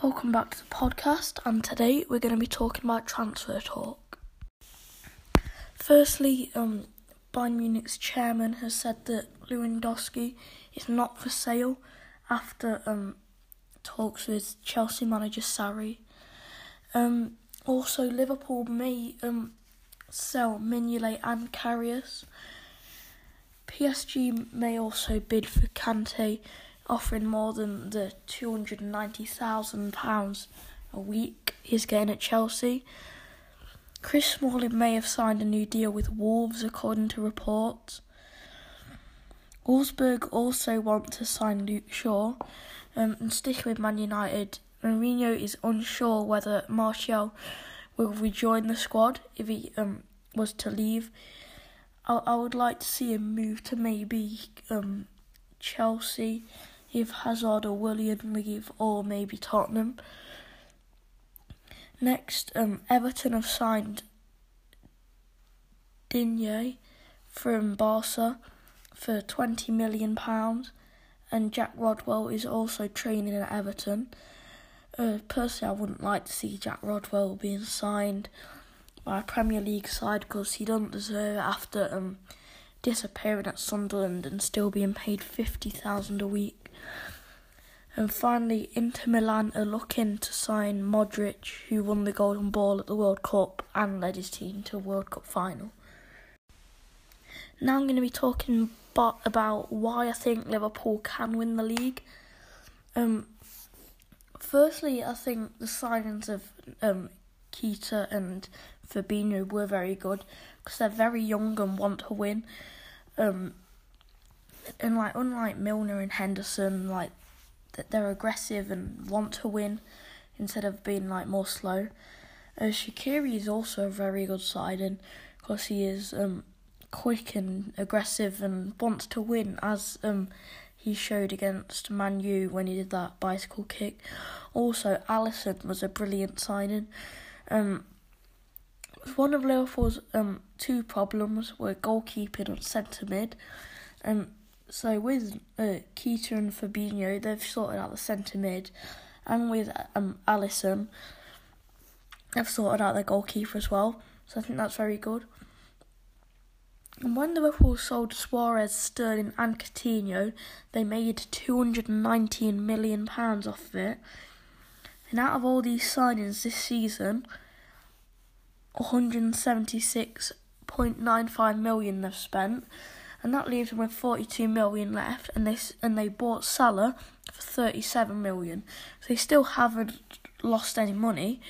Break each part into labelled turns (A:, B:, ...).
A: Welcome back to the podcast, and today we're going to be talking about transfer talk. Firstly, um, Bayern Munich's chairman has said that Lewandowski is not for sale after um, talks with Chelsea manager Sarri. Um, also, Liverpool may um, sell Mignolet and Karius. PSG may also bid for Kante offering more than the £290,000 a week he's getting at Chelsea. Chris Smalling may have signed a new deal with Wolves, according to reports. Wolfsburg also want to sign Luke Shaw. Um, and sticking with Man United, Mourinho is unsure whether Martial will rejoin the squad if he um, was to leave. I, I would like to see him move to maybe um, Chelsea if Hazard or Willian leave, or maybe Tottenham. Next, um, Everton have signed Digne from Barca for twenty million pounds, and Jack Rodwell is also training at Everton. Uh, personally, I wouldn't like to see Jack Rodwell being signed by a Premier League side because he doesn't deserve it after um, disappearing at Sunderland and still being paid fifty thousand a week. And finally, Inter Milan are looking to sign Modric, who won the Golden Ball at the World Cup and led his team to a World Cup final. Now I'm going to be talking about why I think Liverpool can win the league. Um, firstly, I think the signings of um, Keita and Fabinho were very good because they're very young and want to win. Um, and like unlike Milner and Henderson, like they're aggressive and want to win instead of being like more slow. Uh, Shaqiri is also a very good side, signing because he is um, quick and aggressive and wants to win as um, he showed against Man U when he did that bicycle kick. Also, Alisson was a brilliant signing. Um, one of Liverpool's um, two problems were goalkeeping and centre mid. Um, so with uh, Keita and Fabinho, they've sorted out the centre mid, and with um, Alisson, they've sorted out their goalkeeper as well. So I think that's very good. And when Liverpool sold Suarez, Sterling, and Coutinho, they made two hundred and nineteen million pounds off of it. And out of all these signings this season, one hundred seventy-six point nine five million they've spent and that leaves them with 42 million left, and they and they bought Salah for 37 million. So they still haven't lost any money.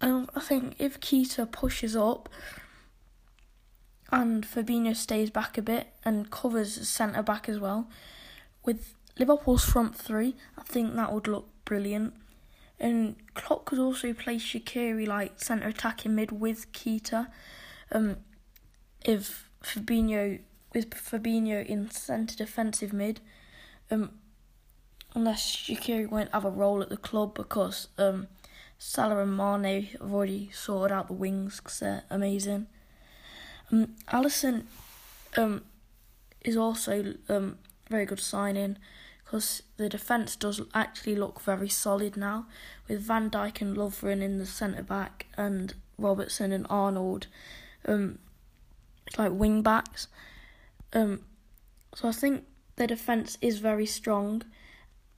A: And I think if Keita pushes up and Fabinho stays back a bit and covers centre back as well, with Liverpool's front three, I think that would look brilliant. And Klopp could also play Shaqiri like centre attacking mid with Keita. Um, if Fabinho with Fabinho in centre defensive mid. Um, unless Shaqiri won't have a role at the club because um, Salah and Mane have already sorted out the wings because they're amazing. Um, Alisson um, is also um, very good signing because the defence does actually look very solid now with Van Dijk and Lovren in the centre back and Robertson and Arnold um, like wing backs. Um, so I think their defense is very strong,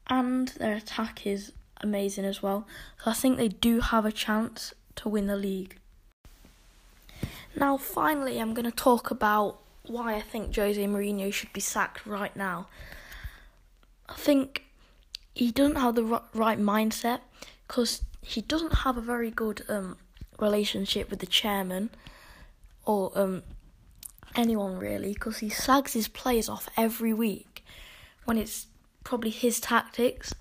A: and their attack is amazing as well. So I think they do have a chance to win the league. Now, finally, I'm going to talk about why I think Jose Mourinho should be sacked right now. I think he doesn't have the right mindset because he doesn't have a very good um, relationship with the chairman or um, anyone really because he slags his players off every week when it's probably his tactics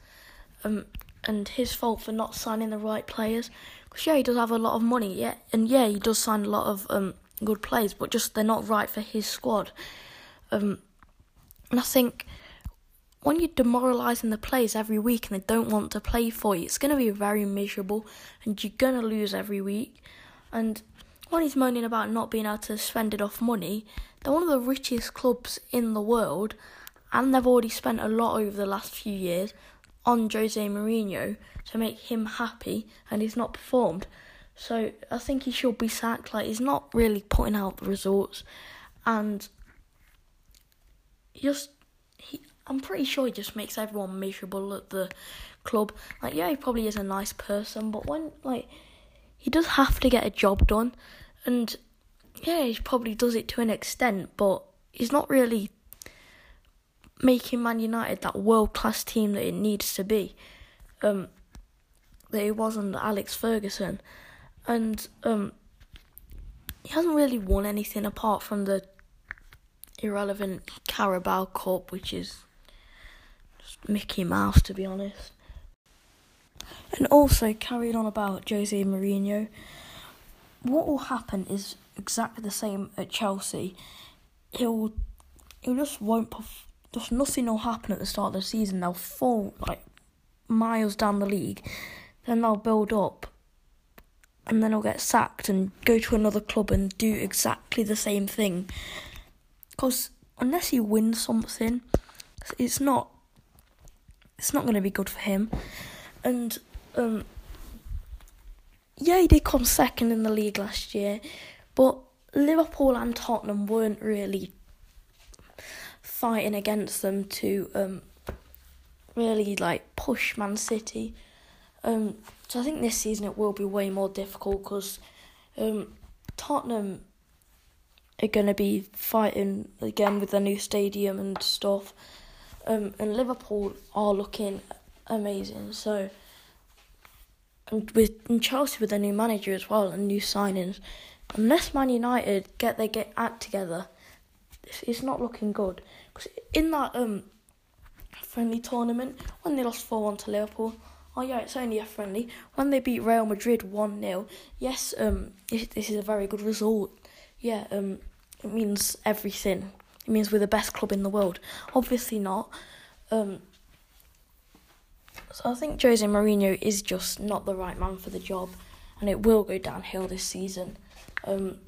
A: um, and his fault for not signing the right players. Because yeah, he does have a lot of money, yeah, and yeah, he does sign a lot of um, good players, but just they're not right for his squad. Um, and I think when you're demoralising the players every week and they don't want to play for you, it's going to be very miserable, and you're going to lose every week. And when he's moaning about not being able to spend enough money, they're one of the richest clubs in the world, and they've already spent a lot over the last few years. on Jose Mourinho to make him happy, and he's not performed. So I think he should be sacked. Like he's not really putting out the results, and just he. I'm pretty sure he just makes everyone miserable at the club. Like yeah, he probably is a nice person, but when like he does have to get a job done, and yeah, he probably does it to an extent, but he's not really making Man United that world class team that it needs to be. Um, that it was under Alex Ferguson, and um, he hasn't really won anything apart from the irrelevant Carabao Cup, which is Mickey Mouse, to be honest. And also carried on about Jose Mourinho. What will happen is exactly the same at Chelsea. He'll he just won't. Perf- just nothing will happen at the start of the season. They'll fall like miles down the league, then they'll build up, and then he'll get sacked and go to another club and do exactly the same thing. Because unless he wins something, it's not. It's not going to be good for him, and um, yeah, he did come second in the league last year, but Liverpool and Tottenham weren't really fighting against them to um, really like push Man City. Um, so I think this season it will be way more difficult because um, Tottenham are going to be fighting again with the new stadium and stuff. Um, and Liverpool are looking amazing. So, and with and Chelsea with a new manager as well and new signings, unless Man United get their get act together, it's, it's not looking good. Because in that um friendly tournament, when they lost four one to Liverpool, oh yeah, it's only a friendly. When they beat Real Madrid one 0 yes, um, this is a very good result. Yeah, um, it means everything. It means we're the best club in the world. Obviously not. Um, so I think Jose Mourinho is just not the right man for the job, and it will go downhill this season. Um,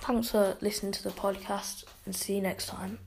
A: thanks for listening to the podcast, and see you next time.